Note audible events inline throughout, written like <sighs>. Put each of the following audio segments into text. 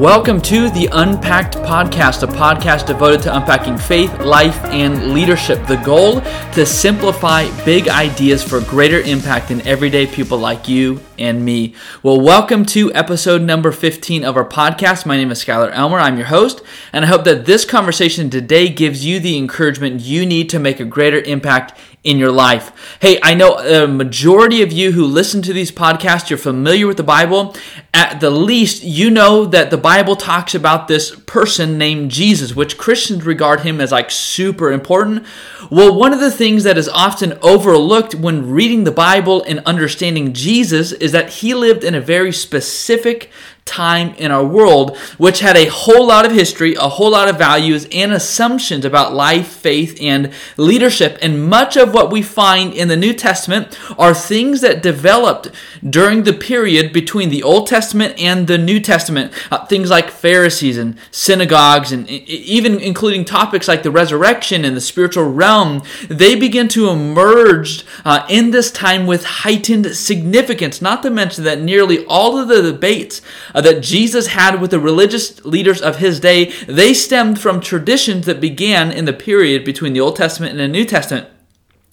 Welcome to the Unpacked Podcast, a podcast devoted to unpacking faith, life, and leadership. The goal to simplify big ideas for greater impact in everyday people like you and me. Well, welcome to episode number 15 of our podcast. My name is Skylar Elmer. I'm your host, and I hope that this conversation today gives you the encouragement you need to make a greater impact in your life. Hey, I know a majority of you who listen to these podcasts, you're familiar with the Bible. At the least, you know that the Bible talks about this person named Jesus, which Christians regard him as like super important. Well, one of the things that is often overlooked when reading the Bible and understanding Jesus is that he lived in a very specific time in our world, which had a whole lot of history, a whole lot of values, and assumptions about life, faith, and leadership. And much of what we find in the New Testament are things that developed during the period between the Old Testament and the New Testament. Uh, things like Pharisees and synagogues, and even including topics like the resurrection and the spiritual realm, they begin to emerge uh, in this time with heightened significance. Not to mention that nearly all of the debates Uh, that Jesus had with the religious leaders of his day, they stemmed from traditions that began in the period between the Old Testament and the New Testament.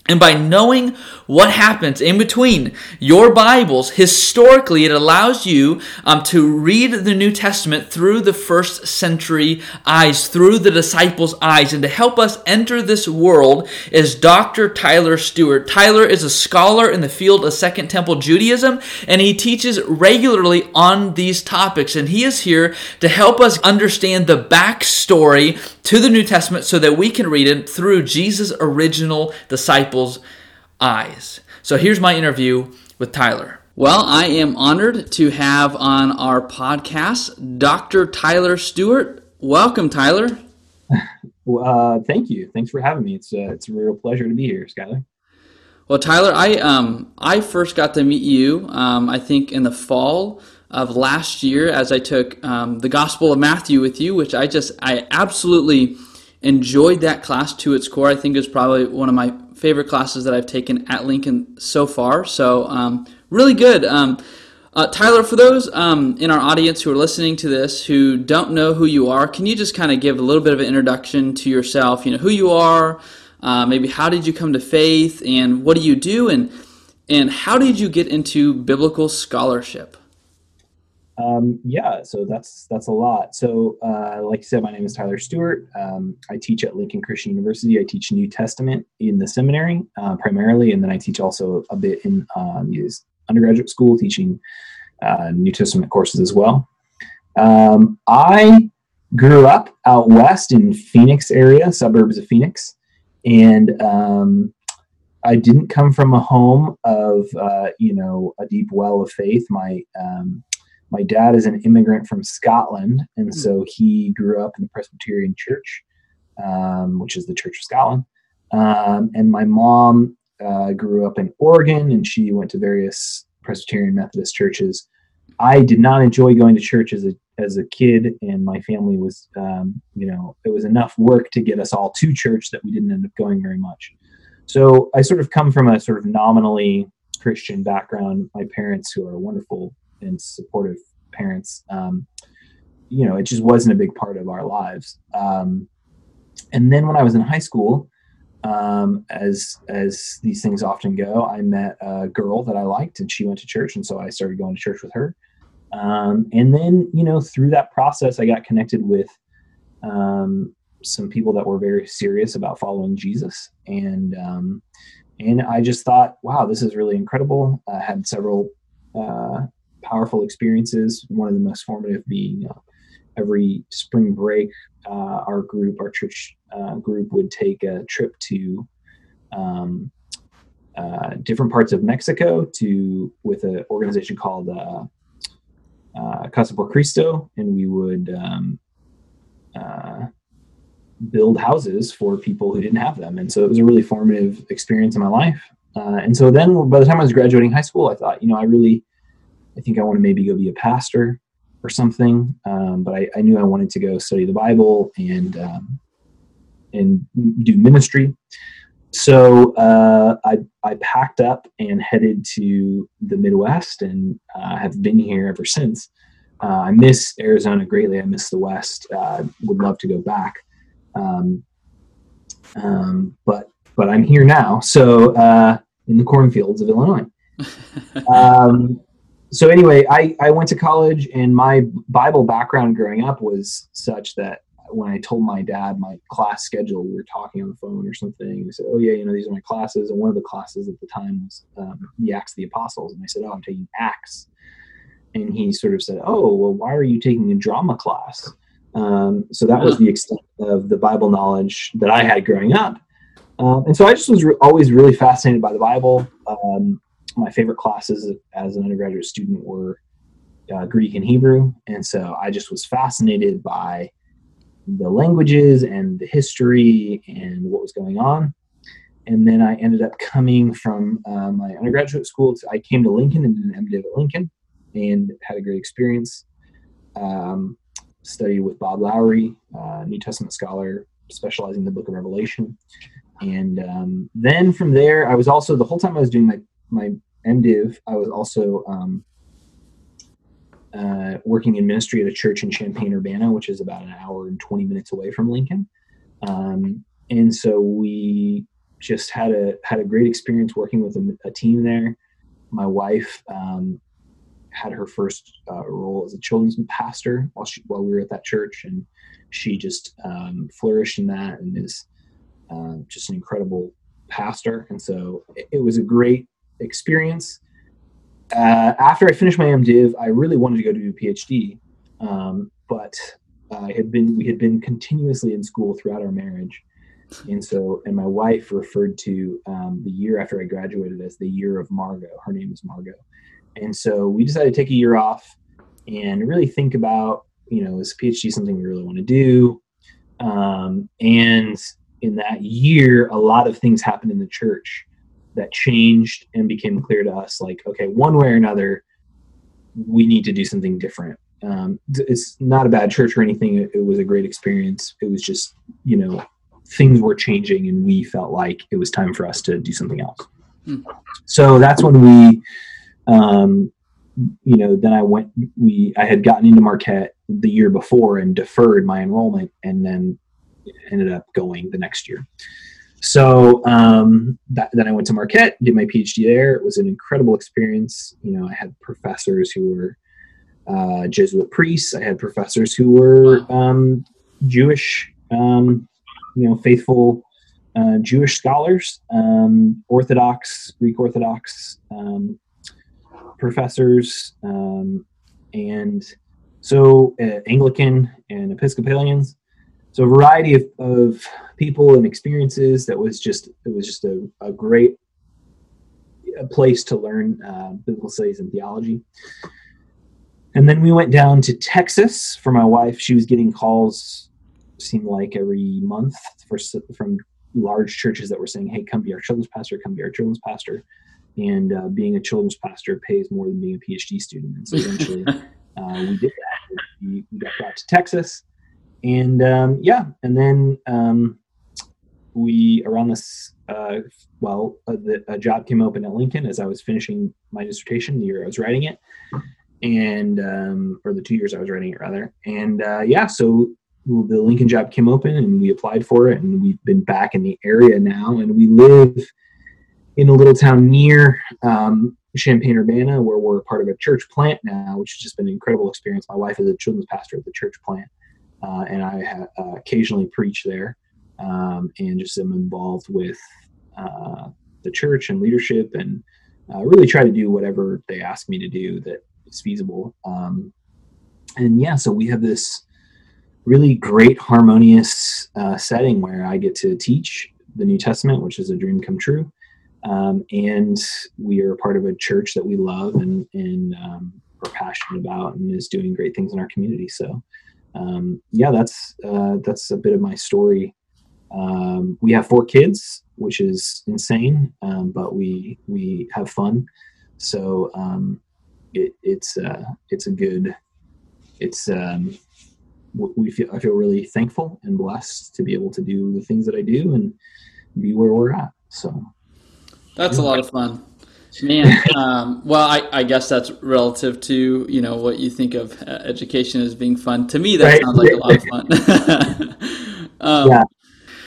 And by knowing what happens in between your Bibles, historically, it allows you um, to read the New Testament through the first century eyes, through the disciples' eyes. And to help us enter this world is Dr. Tyler Stewart. Tyler is a scholar in the field of Second Temple Judaism, and he teaches regularly on these topics. And he is here to help us understand the backstory to the New Testament so that we can read it through Jesus' original disciples' eyes. So here's my interview with Tyler. Well, I am honored to have on our podcast Dr. Tyler Stewart. Welcome, Tyler. <laughs> Uh, thank you. Thanks for having me. It's a, uh, it's a real pleasure to be here, Skylar. Well, Tyler, I um I first got to meet you um, I think in the fall of last year as I took um, the Gospel of Matthew with you, which I just, I absolutely enjoyed that class to its core. I think is probably one of my favorite classes that I've taken at Lincoln so far. So, um, really good. Um, uh, Tyler, for those um, in our audience who are listening to this who don't know who you are, can you just kind of give a little bit of an introduction to yourself? You know, who you are, uh, maybe how did you come to faith, and what do you do, and and how did you get into biblical scholarship? Um, yeah, so that's that's a lot. So, uh, like you said, my name is Tyler Stewart. Um, I teach at Lincoln Christian University. I teach New Testament in the seminary uh, primarily, and then I teach also a bit in uh, undergraduate school, teaching uh, New Testament courses as well. Um, I grew up out west in Phoenix area, suburbs of Phoenix, and um, I didn't come from a home of uh, you know a deep well of faith. My um, my dad is an immigrant from Scotland, and hmm. so he grew up in the Presbyterian Church, um, which is the Church of Scotland. Um, and my mom uh, grew up in Oregon, and she went to various Presbyterian Methodist churches. I did not enjoy going to church as a as a kid, and my family was, um, you know, it was enough work to get us all to church that we didn't end up going very much. So I sort of come from a sort of nominally Christian background. My parents, who are wonderful and supportive parents, um, you know, it just wasn't a big part of our lives. Um, and then when I was in high school, um, as as these things often go, I met a girl that I liked, and she went to church, and so I started going to church with her. Um, and then, you know, through that process, I got connected with um, some people that were very serious about following Jesus, and um, and I just thought, wow, this is really incredible. I had several uh, powerful experiences. One of the most formative being uh, every spring break, uh, our group, our church uh, group, would take a trip to um, uh, different parts of Mexico to with an organization called uh, uh, Casa por Cristo, and we would um, build houses for people who didn't have them. And so it was a really formative experience in my life. and so then, by the time I was graduating high school, I thought, you know, I really I think I want to maybe go be a pastor or something. Um, but I, I, knew I wanted to go study the Bible and um, and do ministry. So uh, I I packed up and headed to the Midwest and uh, have been here ever since. uh, I miss Arizona greatly. I miss the West. Uh, would love to go back, um, um, but but I'm here now. So uh, in the cornfields of Illinois. <laughs> so anyway, I, I went to college, and my Bible background growing up was such that when I told my dad my class schedule, we were talking on the phone or something. He said, "Oh yeah, you know these are my classes." And one of the classes at the time was um, the Acts of the Apostles, and I said, "Oh, I'm taking Acts." And he sort of said, "Oh, well, why are you taking a drama class?" Um, so that was the extent of the Bible knowledge that I had growing up. Um, and so I just was re- always really fascinated by the Bible. Um, my favorite classes as an undergraduate student were uh, Greek and Hebrew, and so I just was fascinated by the languages and the history and what was going on. And then I ended up coming from uh, my undergraduate school. To, I came to Lincoln and did an MDiv at Lincoln and had a great experience. Um, studied with Bob Lowery, uh, New Testament scholar, specializing in the book of Revelation. And um, then from there, I was also, the whole time I was doing my, my MDiv, I was also um, uh, working in ministry at a church in Champaign Urbana, which is about an hour and 20 minutes away from Lincoln. Um, and so we just had a had a great experience working with a, a team there. My wife um, had her first uh, role as a children's pastor while she while we were at that church, and she just um, flourished in that and is uh, just an incredible pastor. And so it, it was a great experience. Uh, after I finished my MDiv, I really wanted to go to do a PhD, um, but I had been we had been continuously in school throughout our marriage, and so and my wife referred to um, the year after I graduated as the year of Margot. Her name is Margot, and so we decided to take a year off and really think about you know is PhD something we really want to do, um, and in that year a lot of things happened in the church that changed and became clear to us like okay one way or another we need to do something different. Um, it's not a bad church or anything. It, it, was a great experience. It was just you know things were changing and we felt like it was time for us to do something else. Hmm. so that's when we um, you know then i went we i had gotten into marquette the year before and deferred my enrollment and then ended up going the next year so um, that, then I went to Marquette, did my PhD there. It was an incredible experience. You know, I had professors who were uh, Jesuit priests. I had professors who were um, Jewish, um, you know, faithful uh, Jewish scholars, um, Orthodox, Greek Orthodox um, professors, um, and so uh, Anglican and Episcopalians so a variety of, of people and experiences that was just it was just a, a great a place to learn uh, biblical studies and theology. And then we went down to texas for my wife. She was getting calls seemed like every month for, from large churches that were saying hey come be our children's pastor come be our children's pastor. And uh, being a children's pastor pays more than being a phd student. And so eventually <laughs> uh, we did that. We, got back to texas and um, yeah, and then um, we around this uh, well, uh, the, a job came open at Lincoln as I was finishing my dissertation the year I was writing it, and um, or the two years I was writing it rather, and uh, yeah, so the Lincoln job came open and we applied for it, and we've been back in the area now, and we live in a little town near um, Champaign Urbana, where we're part of a church plant now, which has just been an incredible experience. My wife is a children's pastor at the church plant, uh, and I ha- uh, occasionally preach there, um, and just am involved with uh, the church and leadership, and uh, really try to do whatever they ask me to do that is feasible. Um, and yeah, so we have this really great harmonious setting where I get to teach the New Testament, which is a dream come true. Um, and we are part of a church that we love and, and um, are passionate about and is doing great things in our community. So um, yeah, that's uh, that's a bit of my story. Um, we have four kids, which is insane, um, but we we have fun. So um, it, it's uh, it's a good. It's um, we feel I feel really thankful and blessed to be able to do the things that I do and be where we're at. So that's a lot of fun. Man, um, well, I, I, guess that's relative to you know what you think of uh, education as being fun. To me, that right. sounds like a lot of <laughs> fun. <laughs> um, yeah.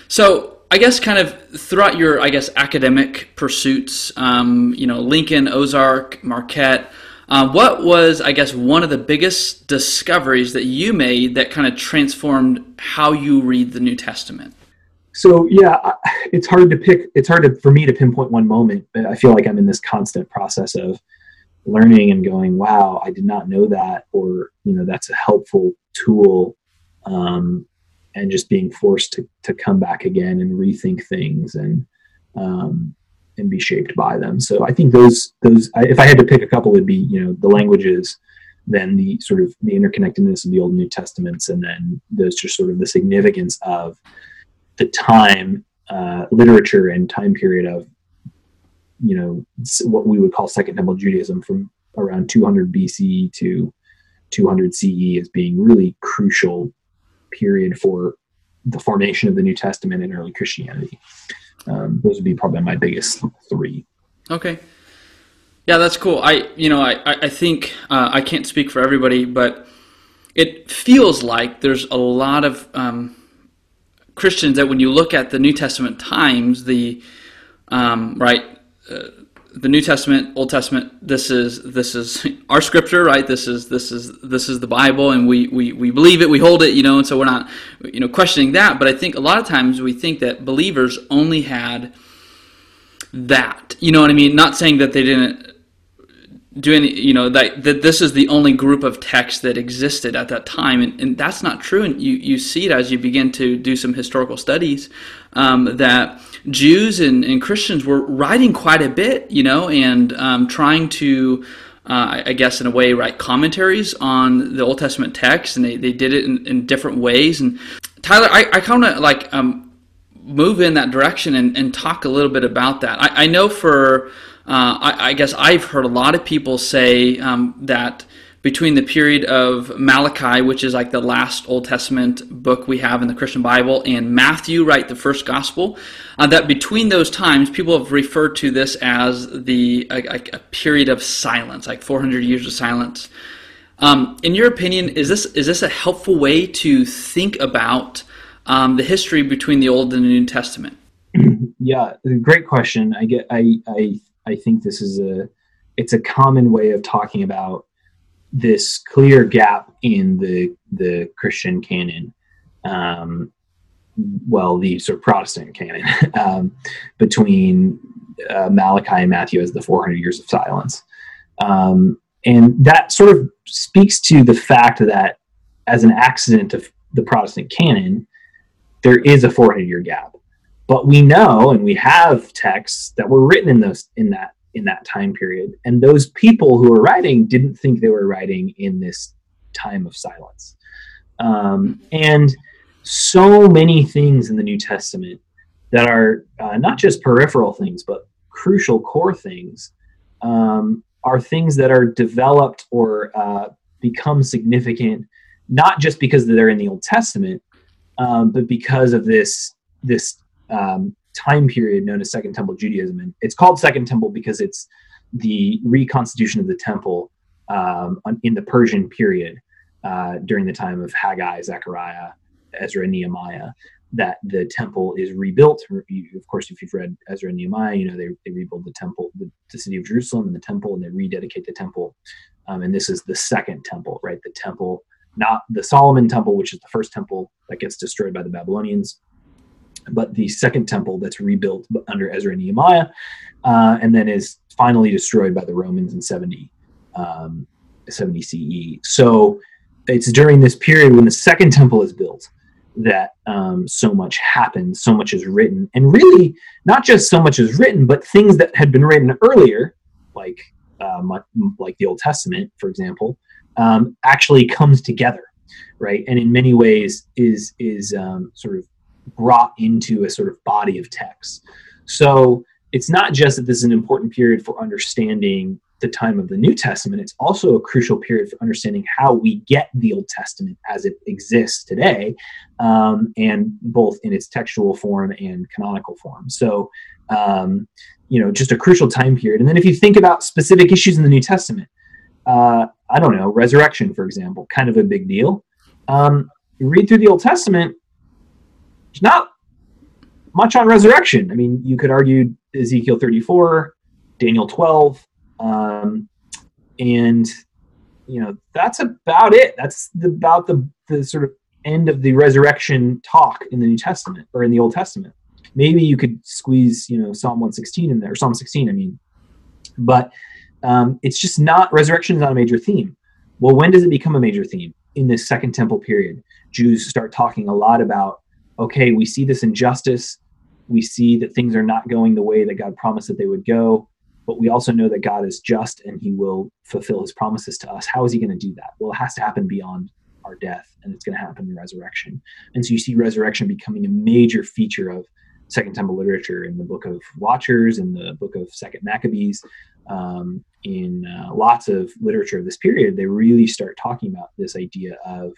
So I guess kind of throughout your I guess academic pursuits, um, you know, Lincoln, Ozark, Marquette. Uh, what was, I guess, one of the biggest discoveries that you made that kind of transformed how you read the New Testament? So yeah, it's hard to pick. It's hard to, for me to pinpoint one moment. But I feel like I'm in this constant process of learning and going, "Wow, I did not know that," or you know, that's a helpful tool, um, and just being forced to to come back again and rethink things and um, and be shaped by them. So I think those those if I had to pick a couple, would be you know the languages, then the sort of the interconnectedness of the Old and New Testaments, and then there's just sort of the significance of the time uh, literature and time period of you know what we would call Second Temple Judaism from around 200 BC to 200 CE as being really crucial period for the formation of the New Testament and early Christianity. Um, those would be probably my biggest three. Okay. Yeah, that's cool. I, you know, I, I think uh, I can't speak for everybody, but it feels like there's a lot of um, Christians that when you look at the New Testament times, the um, right, uh, the New Testament, Old Testament, this is this is <laughs> our scripture, right? This is this is this is the Bible, and we we we believe it, we hold it, you know, and so we're not you know questioning that. But I think a lot of times we think that believers only had that, you know what I mean? Not saying that they didn't do any, you know, that that this is the only group of texts that existed at that time, and, and that's not true. And you you see it as you begin to do some historical studies um, that Jews and, and, Christians were writing quite a bit, you know, and um, trying to, uh, I guess, in a way, write commentaries on the Old Testament text, and they, they did it in, in different ways. And Tyler, I, I kind of like um, move in that direction and, and, talk a little bit about that. I, I know for, uh, I, I, guess I've heard a lot of people say um, that between the period of Malachi, which is like the last Old Testament book we have in the Christian Bible, and Matthew, right, the first gospel, uh, that between those times, people have referred to this as the a, period of silence, like 400 years of silence. Um, in your opinion, is this is this a helpful way to think about um, the history between the Old and the New Testament? <clears throat> Yeah, great question. I get, I, I, I think this is a, it's a common way of talking about this clear gap in the the Christian canon, um, well, the sort of Protestant canon <laughs> um, between uh, Malachi and Matthew as the 400 years of silence, um, and that sort of speaks to the fact that as an accident of the Protestant canon, there is a 400 year gap. But we know, and we have texts that were written in those in that in that time period. And those people who were writing didn't think they were writing in this time of silence. Um, and so many things in the New Testament that are uh, not just peripheral things, but crucial core things um, are things that are developed or uh, become significant, not just because they're in the Old Testament, um, but because of this this um, time period known as Second Temple Judaism. And it's called Second Temple because it's the reconstitution of the temple um, in the Persian period uh, during the time of Haggai, Zechariah, Ezra, Nehemiah. That the temple is rebuilt. Of course, if you've read Ezra and Nehemiah, you know they, they rebuild the temple, the, the city of Jerusalem, and the temple, and they rededicate the temple. Um, and this is the second temple, right? The temple, not the Solomon temple, which is the first temple that gets destroyed by the Babylonians, but the second temple that's rebuilt under Ezra and Nehemiah, uh, and then is finally destroyed by the Romans in 70, um, 70 CE. So it's during this period when the second temple is built that um, so much happens, so much is written, and really not just so much is written, but things that had been written earlier, like uh, like the Old Testament, for example, um, actually comes together, right? And in many ways is is um, sort of brought into a sort of body of text. So it's not just that this is an important period for understanding the time of the New Testament, it's also a crucial period for understanding how we get the Old Testament as it exists today, um, and both in its textual form and canonical form. So Um, you know, just a crucial time period. And then if you think about specific issues in the New Testament, uh, I don't know, resurrection, for example, kind of a big deal. Um, read through the Old Testament, there's not much on resurrection. I mean, you could argue Ezekiel 34, Daniel 12, um, and you know that's about it. That's the, about the the sort of end of the resurrection talk in the New Testament or in the Old Testament. Maybe you could squeeze, you know, Psalm 116 in there, or Psalm 16, I mean. But um, it's just not, resurrection is not a major theme. Well, when does it become a major theme? In the Second Temple period. Jews start talking a lot about, okay, we see this injustice. We see that things are not going the way that God promised that they would go. But we also know that God is just and he will fulfill his promises to us. How is he going to do that? Well, it has to happen beyond our death, and it's going to happen in resurrection. And so you see resurrection becoming a major feature of Second Temple literature in the book of Watchers, in the book of Second Maccabees, um, in uh, lots of literature of this period. They really start talking about this idea of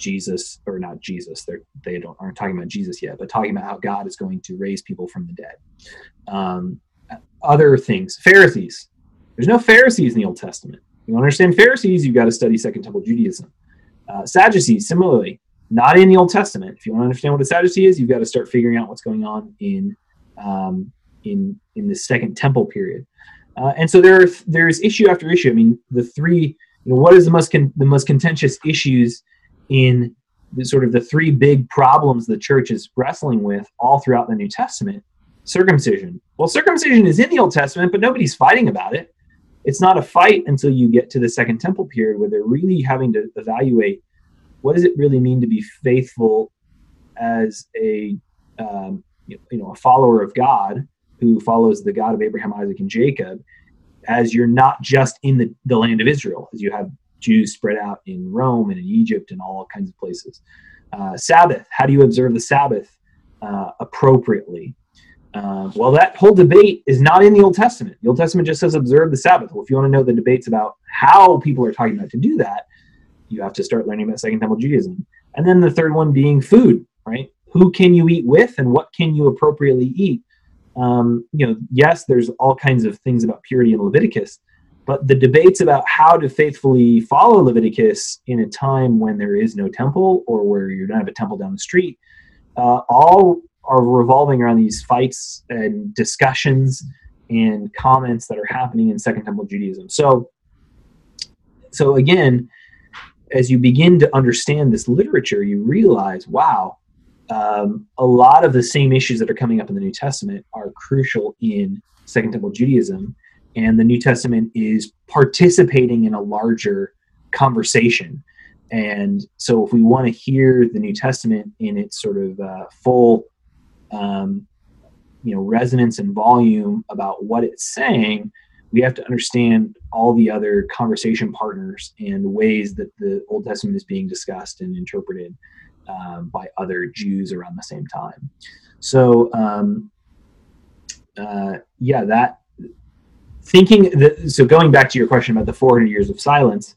Jesus, or not Jesus. They're, they don't aren't talking about Jesus yet, but talking about how God is going to raise people from the dead. Um, other things, Pharisees. There's no Pharisees in the Old Testament. You want to understand Pharisees, you've got to study Second Temple Judaism. Uh, Sadducees, similarly, not in the Old Testament. If you want to understand what a Sadducee is, you've got to start figuring out what's going on in um, in in the Second Temple period. Uh, and so there are, there's issue after issue. I mean, the three, you know, what is the most con- the most contentious issues in the sort of the three big problems the church is wrestling with all throughout the New Testament? Circumcision. Well, circumcision is in the Old Testament, but nobody's fighting about it it's not a fight until you get to the second temple period where they're really having to evaluate what does it really mean to be faithful as a um, you know a follower of god who follows the god of abraham isaac and jacob as you're not just in the, the land of israel as you have jews spread out in rome and in egypt and all kinds of places uh, sabbath how do you observe the sabbath uh, appropriately uh, well, that whole debate is not in the Old Testament. The Old Testament just says observe the Sabbath. Well, if you want to know the debates about how people are talking about to do that, you have to start learning about Second Temple Judaism. And then the third one being food, right? Who can you eat with, and what can you appropriately eat? Um, you know, yes, there's all kinds of things about purity in Leviticus, but the debates about how to faithfully follow Leviticus in a time when there is no temple or where you don't have a temple down the street, uh, all are revolving around these fights and discussions and comments that are happening in Second Temple Judaism. So, so again, as you begin to understand this literature, you realize, wow, um, a lot of the same issues that are coming up in the New Testament are crucial in Second Temple Judaism, and the New Testament is participating in a larger conversation. And so, if we want to hear the New Testament in its sort of uh, full um, you know resonance and volume about what it's saying we have to understand all the other conversation partners and ways that the old testament is being discussed and interpreted um, by other jews around the same time so um, uh, yeah that thinking that so going back to your question about the 400 years of silence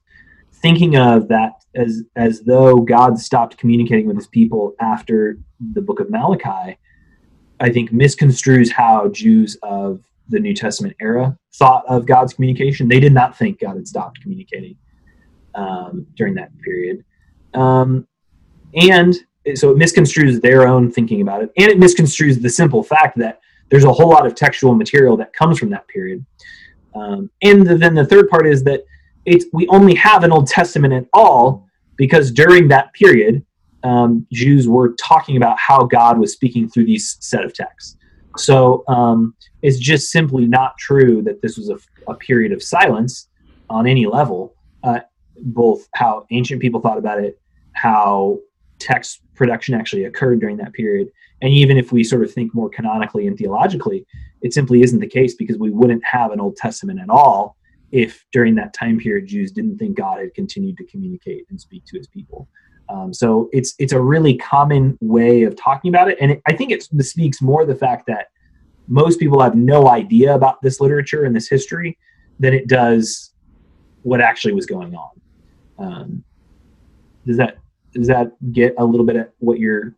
thinking of that as as though god stopped communicating with his people after the book of malachi I think, misconstrues how Jews of the New Testament era thought of God's communication. They did not think God had stopped communicating um, during that period. Um, and so it misconstrues their own thinking about it. And it misconstrues the simple fact that there's a whole lot of textual material that comes from that period. Um, and then the third part is that it's, we only have an Old Testament at all because during that period, um, Jews were talking about how God was speaking through these set of texts. So um, it's just simply not true that this was a, a period of silence on any level. Uh, both how ancient people thought about it, how text production actually occurred during that period, and even if we sort of think more canonically and theologically, it simply isn't the case because we wouldn't have an Old Testament at all if during that time period Jews didn't think God had continued to communicate and speak to his people. Um, so it's it's a really common way of talking about it, and it, I think it speaks more the fact that most people have no idea about this literature and this history than it does what actually was going on. Um, does that does that get a little bit at what you're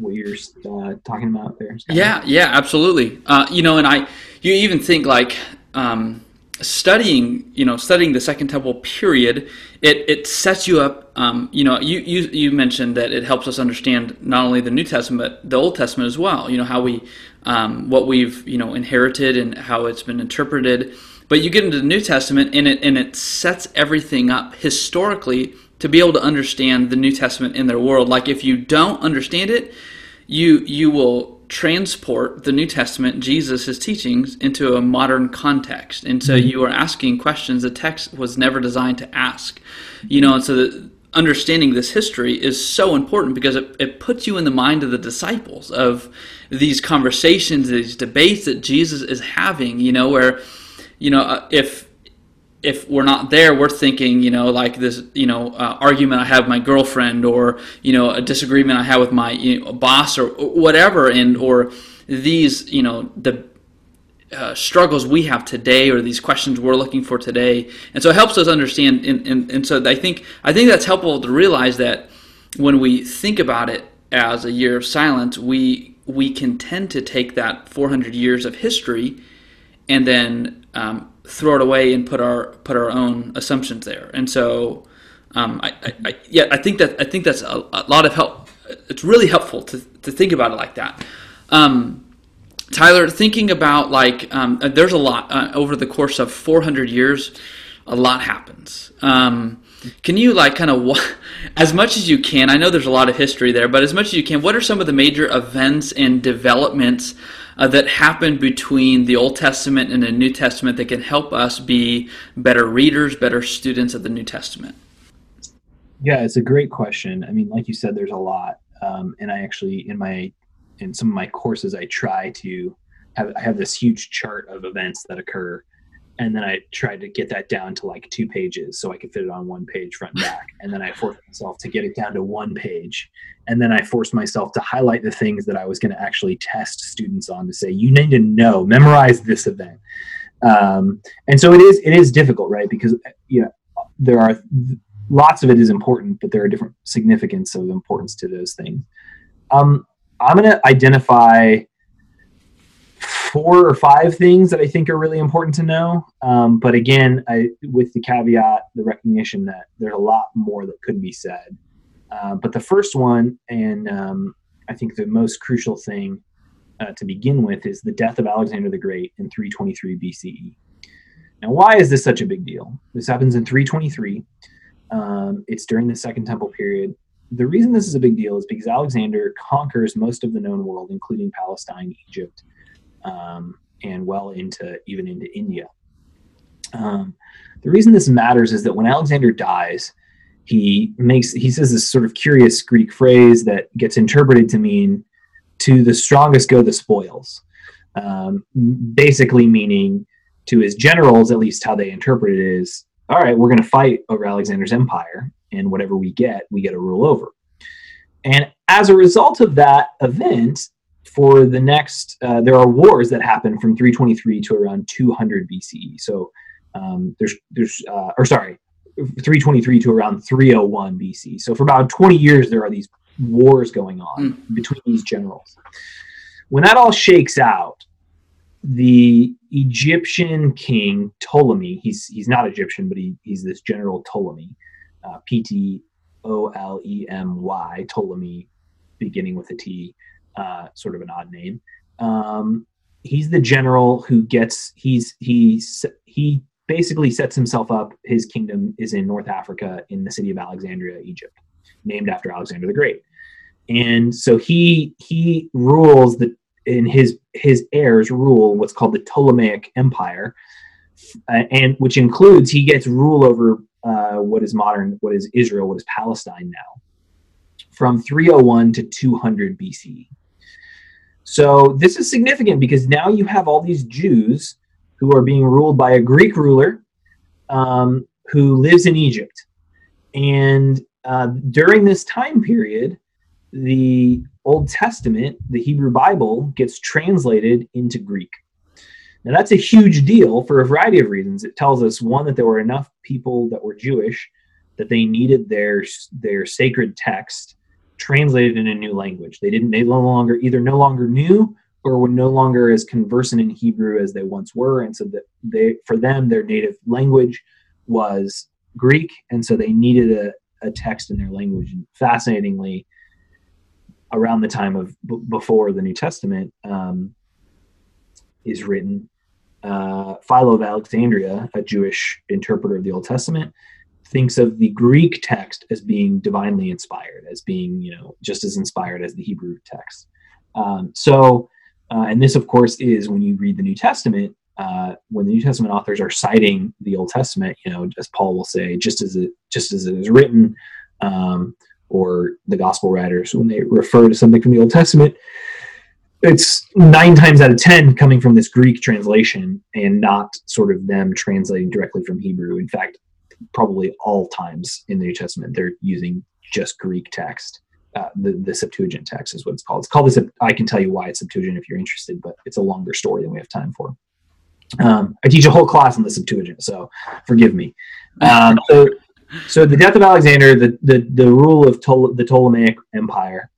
what you're uh, talking about there. Scott? Yeah, yeah, absolutely. Uh, you know, and I, you even think like um, studying, you know, studying the Second Temple period, it it sets you up. Um, you know, you, you you mentioned that it helps us understand not only the New Testament but the Old Testament as well. You know how we, um, what we've you know inherited and how it's been interpreted. But you get into the New Testament and it and it sets everything up historically to be able to understand the New Testament in their world. Like if you don't understand it, you you will transport the New Testament, Jesus' teachings, into a modern context. And so mm-hmm. you are asking questions the text was never designed to ask. You know, and so the, understanding this history is so important because it, it puts you in the mind of the disciples of these conversations, these debates that Jesus is having, you know, where, you know, uh, if if we're not there, we're thinking, you know, like this, you know, uh, argument I have with my girlfriend, or you know, a disagreement I have with my you know, boss, or, whatever, and or these, you know, the uh, struggles we have today, or these questions we're looking for today, and so it helps us understand. And, and, and so I think I think that's helpful to realize that when we think about it as a year of silence, we we can tend to take that 400 years of history and then um, throw it away and put our put our own assumptions there. And so, um, I, I, I, yeah, I think that I think that's a, a, lot of help. It's really helpful to to think about it like that. Um, Tyler, thinking about like um, there's a lot uh, over the course of 400 years, a lot happens. Um, can you like kind of <laughs> as much as you can? I know there's a lot of history there, but as much as you can, what are some of the major events and developments uh, that happened between the Old Testament and the New Testament that can help us be better readers, better students of the New Testament? Yeah, it's a great question. I mean, like you said, there's a lot, um, and I actually in my in some of my courses I try to have I have this huge chart of events that occur and then I tried to get that down to like two pages so I could fit it on one page front and back. And then I forced myself to get it down to one page. And then I forced myself to highlight the things that I was going to actually test students on to say, you need to know, memorize this event. Um, and so it is it is difficult, right? Because you know there are lots of it is important, but there are different significance of importance to those things. Um, I'm going to identify four or five things that I think are really important to know. Um, but again, I, with the caveat, the recognition that there's a lot more that could be said. Uh, but the first one, and um, I think the most crucial thing uh, to begin with, is the death of Alexander the Great in 323 BCE. Now, why is this such a big deal? This happens in 323. Um, it's during the Second Temple period. The reason this is a big deal is because Alexander conquers most of the known world, including Palestine, Egypt, um, and well into even into India. Um, the reason this matters is that when Alexander dies, he makes he says this sort of curious Greek phrase that gets interpreted to mean "to the strongest go the spoils," um, basically meaning to his generals, at least how they interpret it is, all right, we're going to fight over Alexander's empire, and whatever we get, we get to rule over. And as a result of that event, for the next, uh, there are wars that happen from 323 to around 200 BCE. So um, there's, there's, uh, or sorry, 323 to around 301 BC. So for about 20 years, there are these wars going on mm. between these generals. When that all shakes out, the Egyptian king Ptolemy, he's he's not Egyptian, but he, he's this general Ptolemy, uh, P T O L E M Y, Ptolemy, beginning with a T uh, sort of an odd name. Um, he's the general who gets he's he's he basically sets himself up. His kingdom is in North Africa, in the city of Alexandria, Egypt, named after Alexander the Great. And so he he rules the in his his heirs rule what's called the Ptolemaic Empire, uh, and which includes he gets rule over uh, what is modern, what is Israel, what is Palestine now, from 301 to 200 BCE. So this is significant because now you have all these Jews who are being ruled by a Greek ruler um, who lives in Egypt. And uh, during this time period, the Old Testament, the Hebrew Bible, gets translated into Greek. Now, that's a huge deal for a variety of reasons. It tells us, one, that there were enough people that were Jewish that they needed their, their sacred text translated in a new language. They didn't. They no longer either no longer knew or were no longer as conversant in Hebrew as they once were, and so that they for them their native language was Greek, and so they needed a, a text in their language. And fascinatingly, around the time of b- before the New Testament um, is written, uh, Philo of Alexandria, a Jewish interpreter of the Old Testament, thinks of the Greek text as being divinely inspired, as being you know just as inspired as the Hebrew text. Um, so, uh, and this of course is when you read the New Testament. Uh, when the New Testament authors are citing the Old Testament, you know, as Paul will say, just as it just as it is written, um, or the Gospel writers when they refer to something from the Old Testament, it's nine times out of ten coming from this Greek translation and not sort of them translating directly from Hebrew. In fact, probably all times in the New Testament they're using just Greek text. Uh, the the Septuagint text is what it's called. It's called this. I can tell you why it's Septuagint if you're interested, but it's a longer story than we have time for. Um, I teach a whole class on the Septuagint, so forgive me. Um, so, so the death of Alexander, the the, the rule of Ptole- the Ptolemaic Empire.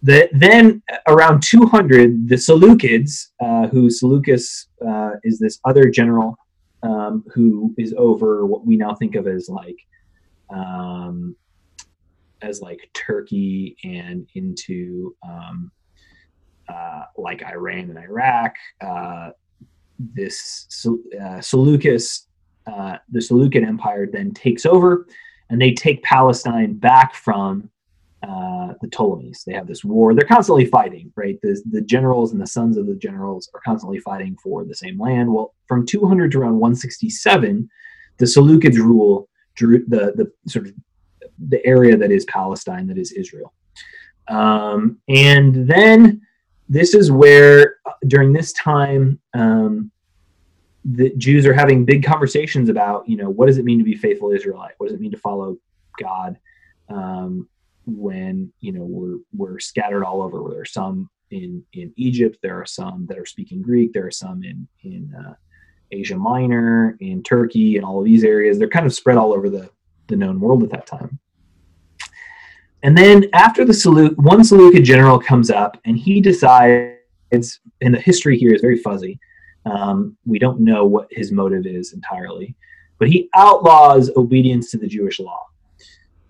The, then around 200, the Seleucids, uh, who Seleucus uh, is this other general um, who is over what we now think of as like um, as like Turkey and into um, uh, like Iran and Iraq. Uh, this uh, Seleucus, uh, the Seleucid Empire, then takes over, and they take Palestine back from uh, the Ptolemies. They have this war. They're constantly fighting, right? The, the generals and the sons of the generals are constantly fighting for the same land. Well, from 200 to around 167, the Seleucids rule the, the sort of the area that is Palestine, that is Israel. Um, and then this is where, uh, during this time, um, the Jews are having big conversations about, you know, what does it mean to be faithful Israelite? What does it mean to follow God? Um, when you know we're we're scattered all over. There are some in in Egypt. There are some that are speaking Greek. There are some in in uh, Asia Minor, in Turkey, and all of these areas. They're kind of spread all over the the known world at that time. And then after the Seleucid, one Seleucid general comes up, and he decides. And the history here is very fuzzy. Um, we don't know what his motive is entirely, but he outlaws obedience to the Jewish law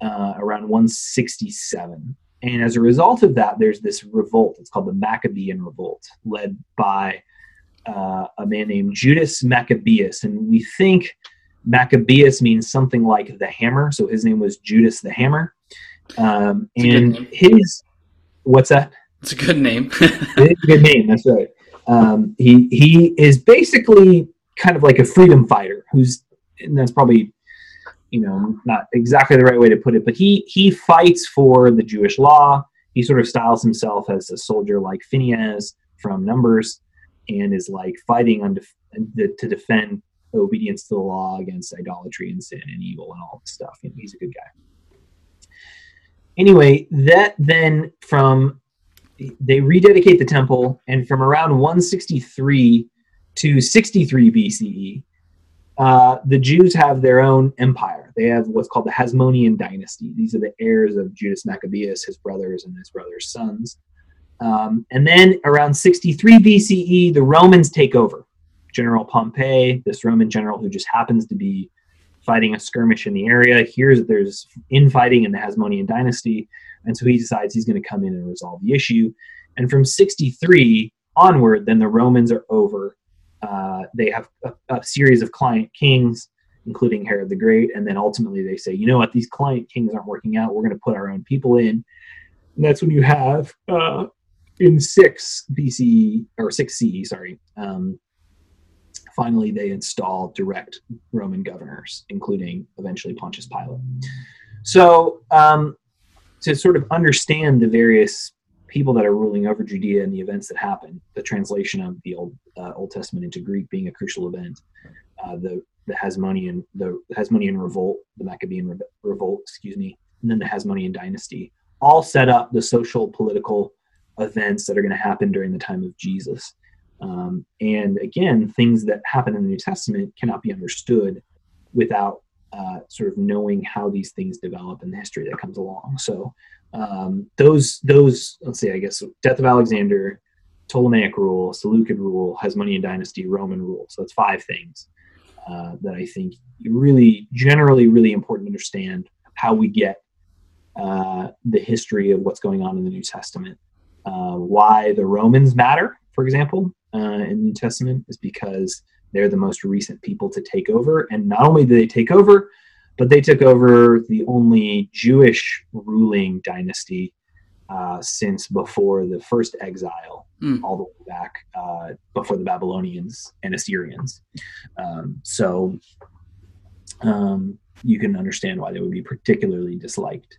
uh, around 167. And as a result of that, there's this revolt. It's called the Maccabean Revolt, led by uh, a man named Judas Maccabeus. And we think Maccabeus means something like the hammer. So his name was Judas the Hammer. Um, and his, what's that? It's a good name. <laughs> it's a good name. That's right. Um, he he is basically kind of like a freedom fighter who's, and that's probably you know not exactly the right way to put it but he he fights for the jewish law. He sort of styles himself as a soldier like Phineas from numbers and is like fighting on def- to defend obedience to the law against idolatry and sin and evil and all this stuff. Know, he's a good guy. Anyway that then from they rededicate the temple and from around 163 to 63 bce uh, the Jews have their own empire. They have what's called the Hasmonean dynasty. These are the heirs of Judas Maccabeus, his brothers, and his brothers' sons. Um, and then around 63 BCE, the Romans take over. General Pompey, this Roman general who just happens to be fighting a skirmish in the area, hears that there's infighting in the Hasmonean dynasty, and so he decides he's going to come in and resolve the issue. And from 63 onward, then the Romans are over uh, they have a, a, series of client kings, including Herod the Great, and then ultimately they say, you know what, these client kings aren't working out. We're going to put our own people in. And that's when you have uh, in six BC or six CE, sorry. Um, finally, they install direct Roman governors, including eventually Pontius Pilate. So um, to sort of understand the various people that are ruling over Judea and the events that happen. The translation of the Old uh, Old Testament into Greek being a crucial event. Uh, the the Hasmonean the Hasmonean revolt, the Maccabean re- revolt, excuse me, and then the Hasmonean dynasty all set up the social political events that are going to happen during the time of Jesus. Um, and again, things that happen in the New Testament cannot be understood without uh, sort of knowing how these things develop and the history that comes along. So um, those those let's see, I guess death of Alexander, Ptolemaic rule, Seleucid rule, Hasmonean dynasty, Roman rule. So that's five things uh, that I think really generally really important to understand how we get uh, the history of what's going on in the New Testament. Uh, why the Romans matter, for example, uh, in the New Testament, is because they're the most recent people to take over. And not only do they take over, but they took over the only Jewish ruling dynasty uh, since before the first exile, mm. all the way back uh, before the Babylonians and Assyrians. Um, so um, you can understand why they would be particularly disliked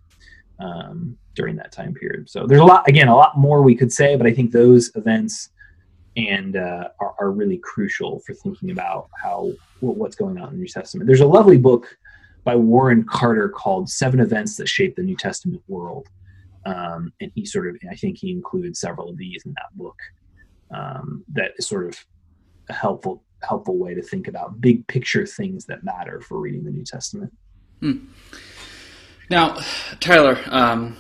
um, during that time period. So there's a lot, again, a lot more we could say, but I think those events and uh, are, are, really crucial for thinking about how what's going on in the New Testament. There's a lovely book by Warren Carter called Seven Events That Shape the New Testament World. Um, and he sort of, I think he includes several of these in that book. Um, that is sort of a helpful helpful way to think about big picture things that matter for reading the New Testament. Hmm. Now, Tyler, um,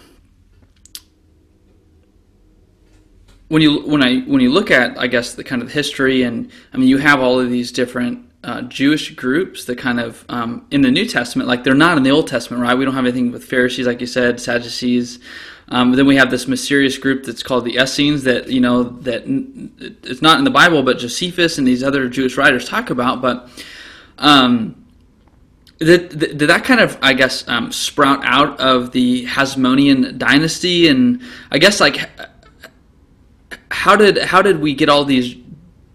when you when I when you look at I guess the kind of history and I mean you have all of these different uh, Jewish groups that kind of um, in the New Testament like they're not in the Old Testament right? We don't have anything with Pharisees like you said Sadducees. Um, then we have this mysterious group that's called the Essenes that you know that it's not in the Bible but Josephus and these other Jewish writers talk about. But um, did, did that kind of I guess um, sprout out of the Hasmonean dynasty. And I guess like how did how did we get all these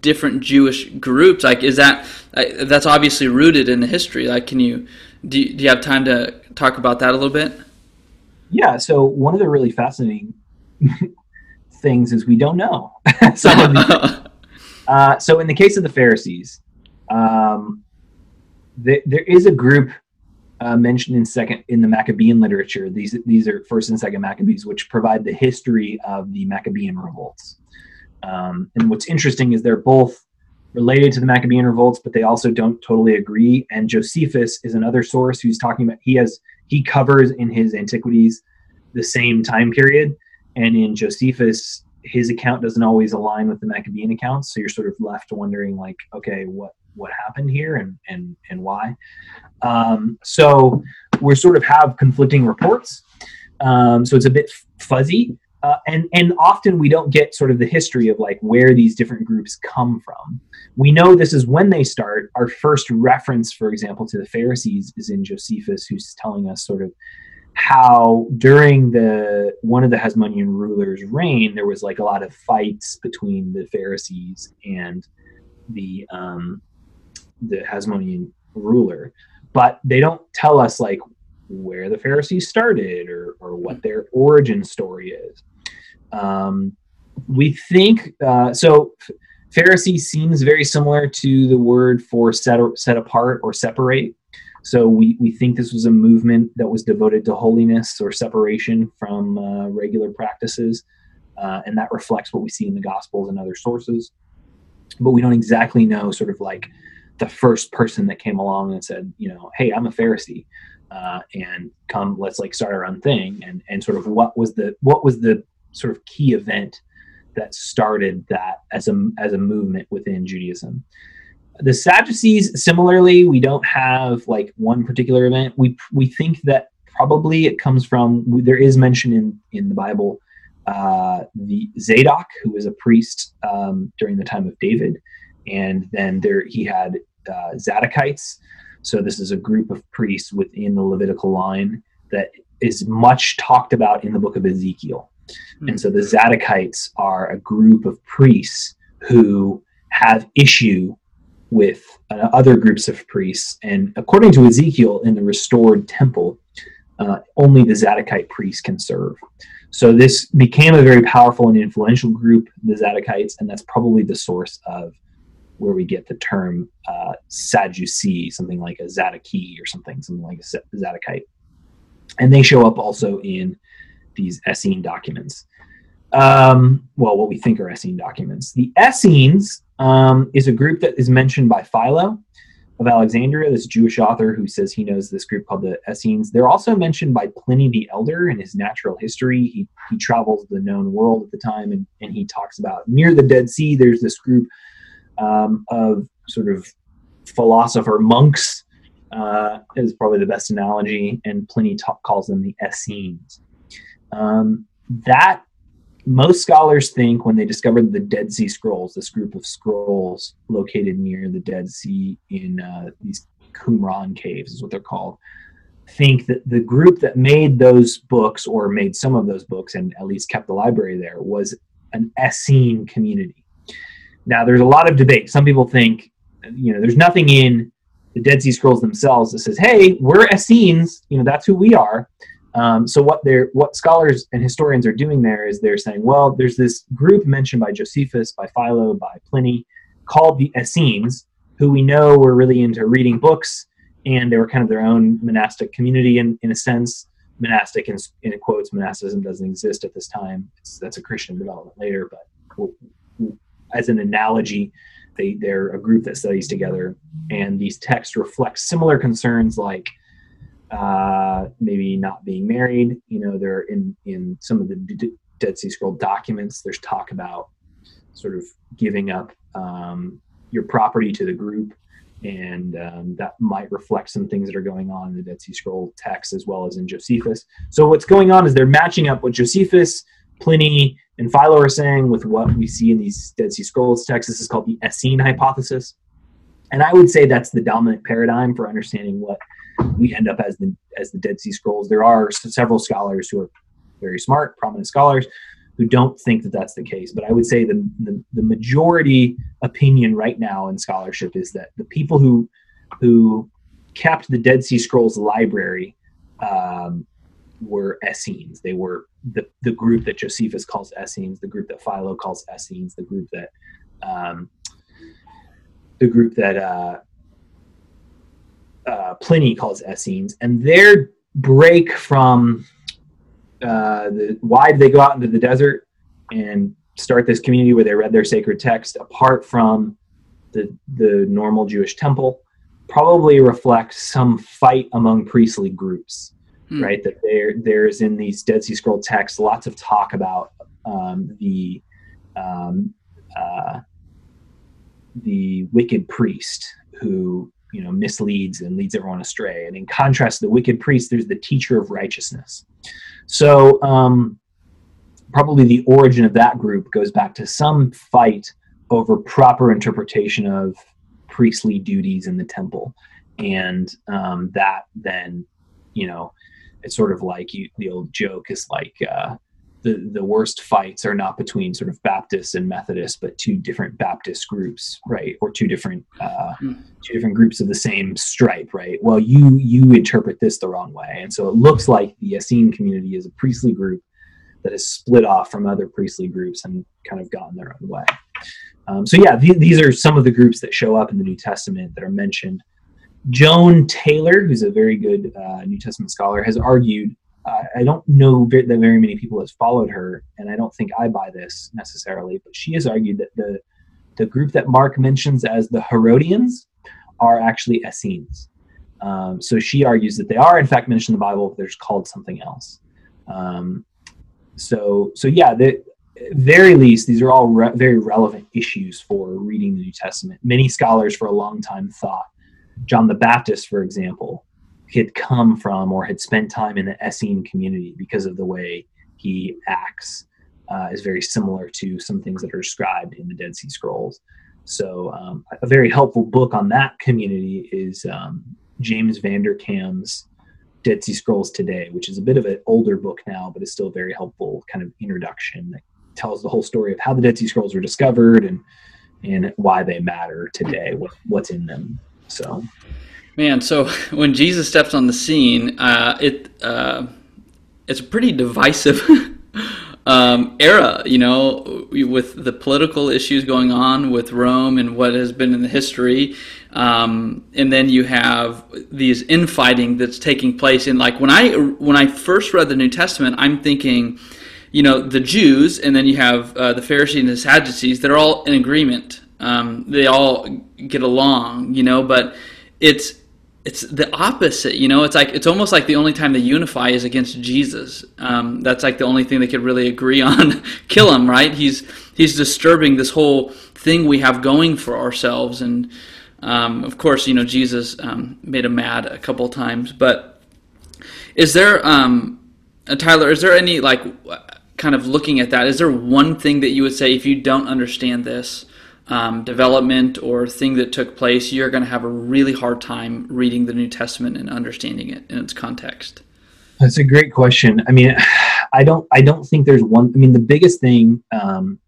different Jewish groups? Like, is that that's obviously rooted in the history? Like, can you do, you, do you have time to talk about that a little bit? Yeah. So one of the really fascinating <laughs> things is we don't know <laughs> <laughs> uh, so in the case of the Pharisees, um, the, there is a group uh, mentioned in second in the Maccabean literature. These these are first and second Maccabees, which provide the history of the Maccabean revolts. Um, and what's interesting is they're both related to the Maccabean revolts, but they also don't totally agree. And Josephus is another source who's talking about he has he covers in his antiquities the same time period, and in Josephus his account doesn't always align with the Maccabean accounts, so you're sort of left wondering like, okay, what what happened here and and and why. Um, so we sort of have conflicting reports. Um, so it's a bit fuzzy. Uh, and and often we don't get sort of the history of like where these different groups come from. We know this is when they start. Our first reference, for example, to the Pharisees is in Josephus, who's telling us sort of how during the one of the Hasmonean rulers' reign, there was like a lot of fights between the Pharisees and the um, the Hasmonean ruler, but they don't tell us like where the Pharisees started or or what their origin story is. Um, we think uh, so. Pharisee seems very similar to the word for set, set apart or separate. So we, we think this was a movement that was devoted to holiness or separation from uh, regular practices. Uh, and that reflects what we see in the Gospels and other sources. But we don't exactly know, sort of like the first person that came along and said, you know, hey, I'm a Pharisee. Uh, and come, let's like start our own thing, and and sort of what was the what was the sort of key event that started that as a as a movement within Judaism. The Sadducees, similarly, we don't have like one particular event. We we think that probably it comes from there is mention in in the Bible uh, the Zadok, who was a priest um, during the time of David, and then there he had uh, Zadokites. So this is a group of priests within the Levitical line that is much talked about in the book of Ezekiel. Mm. And so the Zadokites are a group of priests who have issue with uh, other groups of priests. And according to Ezekiel, in the restored temple, uh, only the Zadokite priests can serve. So this became a very powerful and influential group, the Zadokites, and that's probably the source of where we get the term uh, Sadducee, something like a Zadokee or something, something like a Zadokite. And they show up also in these Essene documents. Um, well, what we think are Essene documents. The Essenes um, is a group that is mentioned by Philo. of Alexandria, this Jewish author who says he knows this group called the Essenes. They're also mentioned by Pliny the Elder in his natural history. He, he travels the known world at the time and, and he talks about near the Dead Sea, there's this group um, of sort of philosopher monks, uh, is probably the best analogy, and Pliny ta- calls them the Essenes. Um, that most scholars think when they discovered the Dead Sea Scrolls, this group of scrolls located near the Dead Sea in uh, these Qumran caves, is what they're called, think that the group that made those books or made some of those books and at least kept the library there was an Essene community. Now, there's a lot of debate. Some people think, you know, there's nothing in the Dead Sea Scrolls themselves that says, hey, we're Essenes, you know, that's who we are. Um, so what they're what scholars and historians are doing there is they're saying, well, there's this group mentioned by Josephus, by Philo, by Pliny, called the Essenes, who we know were really into reading books, and they were kind of their own monastic community in, in a sense. Monastic in, in quotes, monasticism doesn't exist at this time. It's, that's a Christian development later, but as an analogy, they they're a group that studies together, and these texts reflect similar concerns like uh, maybe not being married. You know, they're in in some of the D- Dead Sea Scroll documents. There's talk about sort of giving up um, your property to the group, and um, that might reflect some things that are going on in the Dead Sea Scroll text as well as in Josephus. So what's going on is they're matching up what Josephus, Pliny, and Philo are saying with what we see in these Dead Sea Scrolls texts. This is called the Essene hypothesis. And I would say that's the dominant paradigm for understanding what we end up as the as the Dead Sea Scrolls. There are several scholars who are very smart, prominent scholars, who don't think that that's the case. But I would say the, the, the majority opinion right now in scholarship is that the people who who kept the Dead Sea Scrolls library um, were Essenes. They were the, the group that Josephus calls Essenes, the group that Philo calls Essenes, the group that um, the group that uh, uh, Pliny calls Essenes, and their break from uh, the why did they go out into the desert and start this community where they read their sacred text apart from the the normal Jewish temple probably reflects some fight among priestly groups, hmm. right? That there there's in these Dead Sea Scroll texts lots of talk about um, the um, uh, the wicked priest who you know misleads and leads everyone astray. And in contrast to the wicked priest there's the teacher of righteousness. So um, probably the origin of that group goes back to some fight over proper interpretation of priestly duties in the temple. And um, that then you know it's sort of like you, the old joke is like uh, the the worst fights are not between sort of Baptists and Methodists, but two different Baptist groups, right, or two different uh, mm. two different groups of the same stripe, right? Well, you you interpret this the wrong way, and so it looks like the Essene community is a priestly group that has split off from other priestly groups and kind of gotten their own way. Um, so yeah, th- these are some of the groups that show up in the New Testament that are mentioned. Joan Taylor, who's a very good uh, New Testament scholar, has argued I don't know that very many people has followed her, and I don't think I buy this necessarily. But she has argued that the the group that Mark mentions as the Herodians are actually Essenes. Um, so she argues that they are in fact mentioned in the Bible, but they're just called something else. Um, so so yeah, the very least these are all re- very relevant issues for reading the New Testament. Many scholars for a long time thought John the Baptist, for example, had come from or had spent time in the Essene community because of the way he acts uh, is very similar to some things that are described in the Dead Sea Scrolls. So, um, a very helpful book on that community is um, James Vanderkam's Dead Sea Scrolls Today, which is a bit of an older book now, but is still a very helpful kind of introduction that tells the whole story of how the Dead Sea Scrolls were discovered and and why they matter today, what, what's in them. So, Man, so <laughs> when Jesus steps on the scene, uh, it uh, it's a pretty divisive <laughs> um, era, you know, with the political issues going on with Rome and what has been in the history, um, and then you have these infighting that's taking place. And like when I when I first read the New Testament, I'm thinking, you know, the Jews, and then you have uh, the Pharisees and the Sadducees. They're all in agreement. Um, they all get along, you know, but it's it's the opposite. You know, it's like it's almost like the only time they unify is against Jesus. Um, that's like the only thing they could really agree <laughs> on. Kill him, right? He's he's disturbing this whole thing we have going for ourselves, and um, of course, you know, Jesus um, made him mad a couple times. But is there, um, uh, Tyler? Is there any like kind of looking at that? Is there one thing that you would say if you don't understand this? Um, development or thing that took place, you're going to have a really hard time reading the New Testament and understanding it in its context. That's a great question. I mean, <sighs> I don't, I don't think there's one. I mean, the biggest thing um,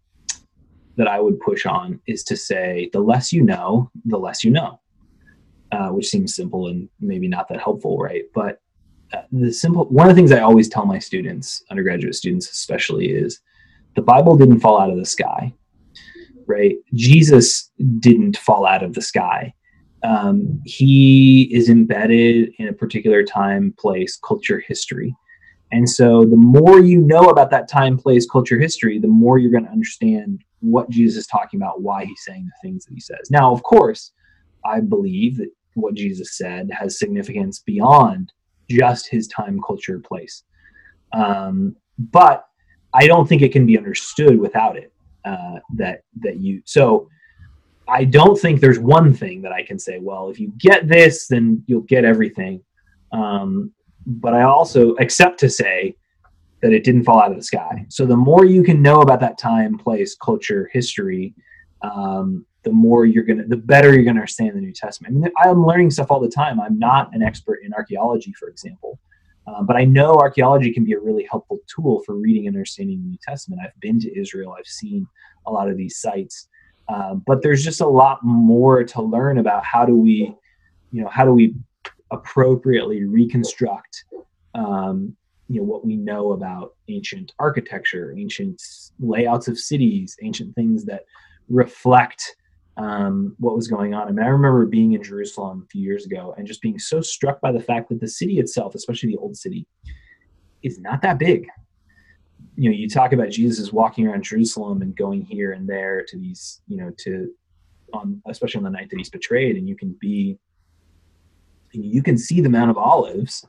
that I would push on is to say the less you know, the less you know, uh, which seems simple and maybe not that helpful, right? But uh, the simple one of the things I always tell my students, undergraduate students especially, is the Bible didn't fall out of the sky right? Jesus didn't fall out of the sky. Um, he is embedded in a particular time, place, culture, history. And so the more you know about that time, place, culture, history, the more you're going to understand what Jesus is talking about, why he's saying the things that he says. Now, of course, I believe that what Jesus said has significance beyond just his time, culture, place. Um, but I don't think it can be understood without it uh, that that you so I don't think there's one thing that I can say. Well, if you get this, then you'll get everything. Um, but I also accept to say that it didn't fall out of the sky. So the more you can know about that time, place, culture, history, um, the more you're gonna, the better you're gonna understand the New Testament. I mean, I'm learning stuff all the time. I'm not an expert in archaeology, for example, uh, but I know archaeology can be a really helpful tool for reading and understanding the New Testament. I've been to Israel, I've seen a lot of these sites, um, but there's just a lot more to learn about how do we, you know, how do we appropriately reconstruct, um, you know, what we know about ancient architecture, ancient layouts of cities, ancient things that reflect um, what was going on. I mean, I remember being in Jerusalem a few years ago and just being so struck by the fact that the city itself, especially the old city, is not that big. You know, you talk about Jesus walking around Jerusalem and going here and there to these, you know, to on especially on the night that he's betrayed, and you can be, you can see the Mount of Olives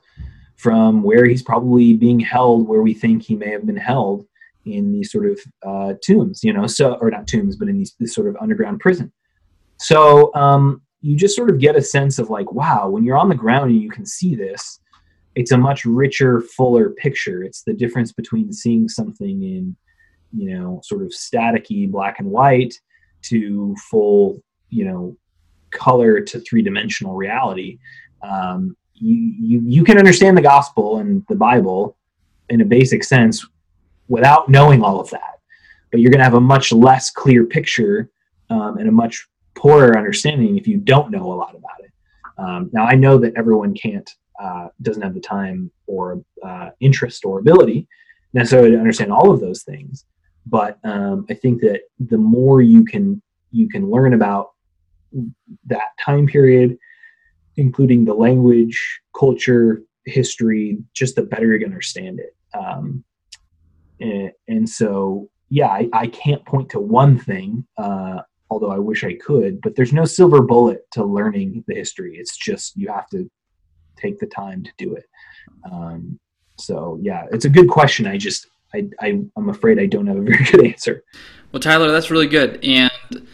from where he's probably being held, where we think he may have been held in these sort of uh, tombs, you know, so or not tombs, but in these this sort of underground prison. So um, you just sort of get a sense of like, wow, when you're on the ground and you can see this, it's a much richer, fuller picture. It's the difference between seeing something in, you know, sort of staticky black and white to full, you know, color to three dimensional reality. Um, you, you you can understand the gospel and the Bible in a basic sense without knowing all of that, but you're going to have a much less clear picture um, and a much poorer understanding if you don't know a lot about it. Um, now, I know that everyone can't, uh, doesn't have the time or uh, interest or ability necessarily to understand all of those things, but um, I think that the more you can you can learn about that time period, including the language, culture, history, just the better going to understand it. Um, and, and, so, yeah, I, I, can't point to one thing uh, although I wish I could. But there's no silver bullet to learning the history. It's just you have to take the time to do it. Um, so yeah, it's a good question. I just I, I I'm afraid I don't have a <laughs> very good answer. Well, Tyler, that's really good, and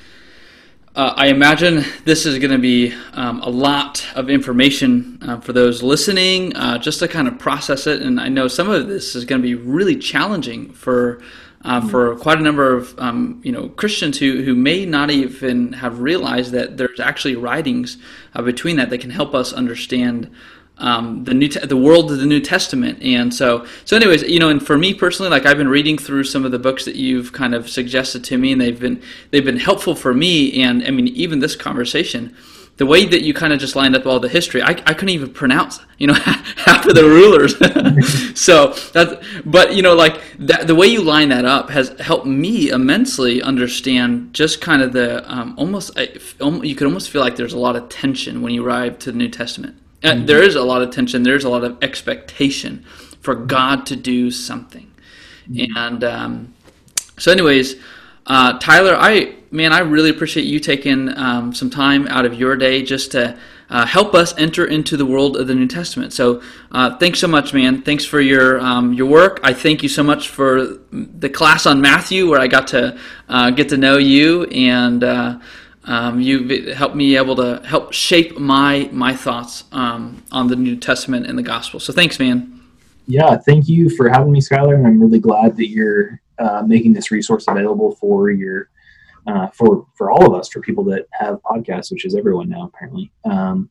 uh, I imagine this is going to be um, a lot of information uh, for those listening, uh, just to kind of process it. And I know some of this is going to be really challenging for uh, mm-hmm. for quite a number of um, you know Christians who who may not even have realized that there's actually writings uh, between that that can help us understand um, the new te- the world of the New Testament. And so so anyways, you know, and for me personally, like I've been reading through some of the books that you've kind of suggested to me, and they've been they've been helpful for me. And I mean, even this conversation the way that you kind of just lined up all the history, I, I couldn't even pronounce, you know, <laughs> half of the rulers. <laughs> so that, but you know, like that, the way you line that up has helped me immensely understand just kind of the um, almost. You could almost feel like there's a lot of tension when you arrive to the New Testament. Mm-hmm. There is a lot of tension. There's a lot of expectation for God to do something, mm-hmm. and um, so, anyways, uh, Tyler, I man, I really appreciate you taking um, some time out of your day just to uh, help us enter into the world of the New Testament. So, uh, thanks so much, man. Thanks for your um, your work. I thank you so much for the class on Matthew, where I got to uh, get to know you, and uh, um, you helped me able to help shape my my thoughts um, on the New Testament and the Gospel. So, thanks, man. Yeah, thank you for having me, Skylar, and I'm really glad that you're uh, making this resource available for your uh, for for all of us, for people that have podcasts, which is everyone now apparently. Um,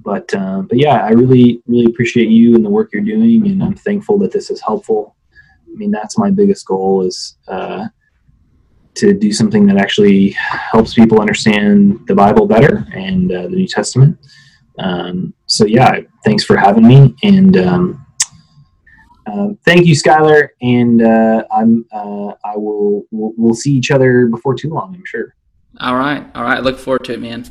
but uh, but yeah, I really really appreciate you and the work you're doing, and I'm thankful that this is helpful. I mean, that's my biggest goal is uh, to do something that actually helps people understand the Bible better and uh, the New Testament. Um, so yeah, thanks for having me, and um, thank you, Skylar, and uh, I'm uh, I will we'll, we'll, see each other before too long. I'm sure. All right, all right. Look forward to it, man.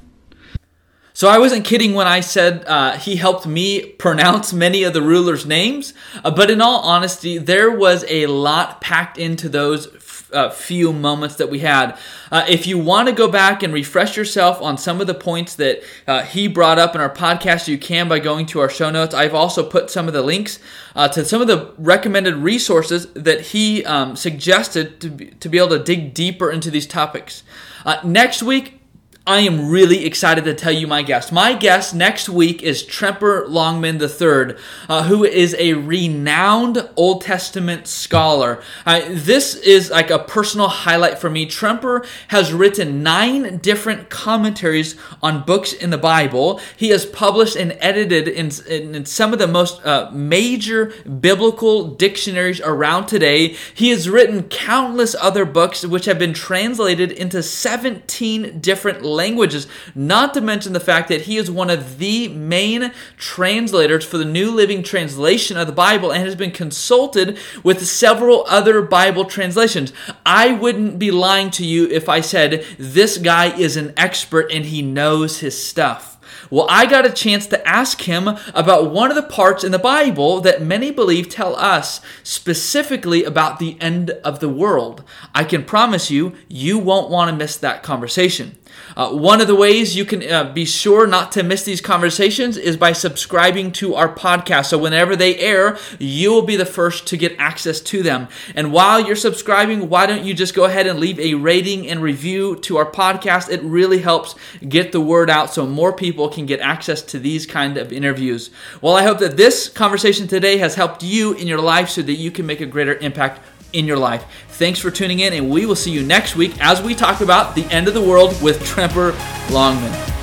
So I wasn't kidding when I said uh, he helped me pronounce many of the rulers' names, uh, but in all honesty, there was a lot packed into those uh, few moments that we had. Uh, if you want to go back and refresh yourself on some of the points that uh, he brought up in our podcast, you can by going to our show notes. I've also put some of the links uh, to some of the recommended resources that he um, suggested to be, to be able to dig deeper into these topics. Uh, next week, I am really excited to tell you my guest. My guest next week is Tremper Longman III, uh, who is a renowned Old Testament scholar. Uh, this is like a personal highlight for me. Tremper has written nine different commentaries on books in the Bible. He has published and edited in, in, in some of the most uh, major biblical dictionaries around today. He has written countless other books which have been translated into 17 different languages, not to mention the fact that he is one of the main translators for the New Living Translation of the Bible and has been consulted with several other Bible translations. I wouldn't be lying to you if I said this guy is an expert and he knows his stuff. Well, I got a chance to ask him about one of the parts in the Bible that many believe tell us specifically about the end of the world. I can promise you, you won't want to miss that conversation. Uh, one of the ways you can uh, be sure not to miss these conversations is by subscribing to our podcast. So whenever they air, you will be the first to get access to them. And while you're subscribing, why don't you just go ahead and leave a rating and review to our podcast? It really helps get the word out so more people can get access to these kind of interviews. Well, I hope that this conversation today has helped you in your life so that you can make a greater impact in your life. Thanks for tuning in, and we will see you next week as we talk about the end of the world with Tremper Longman.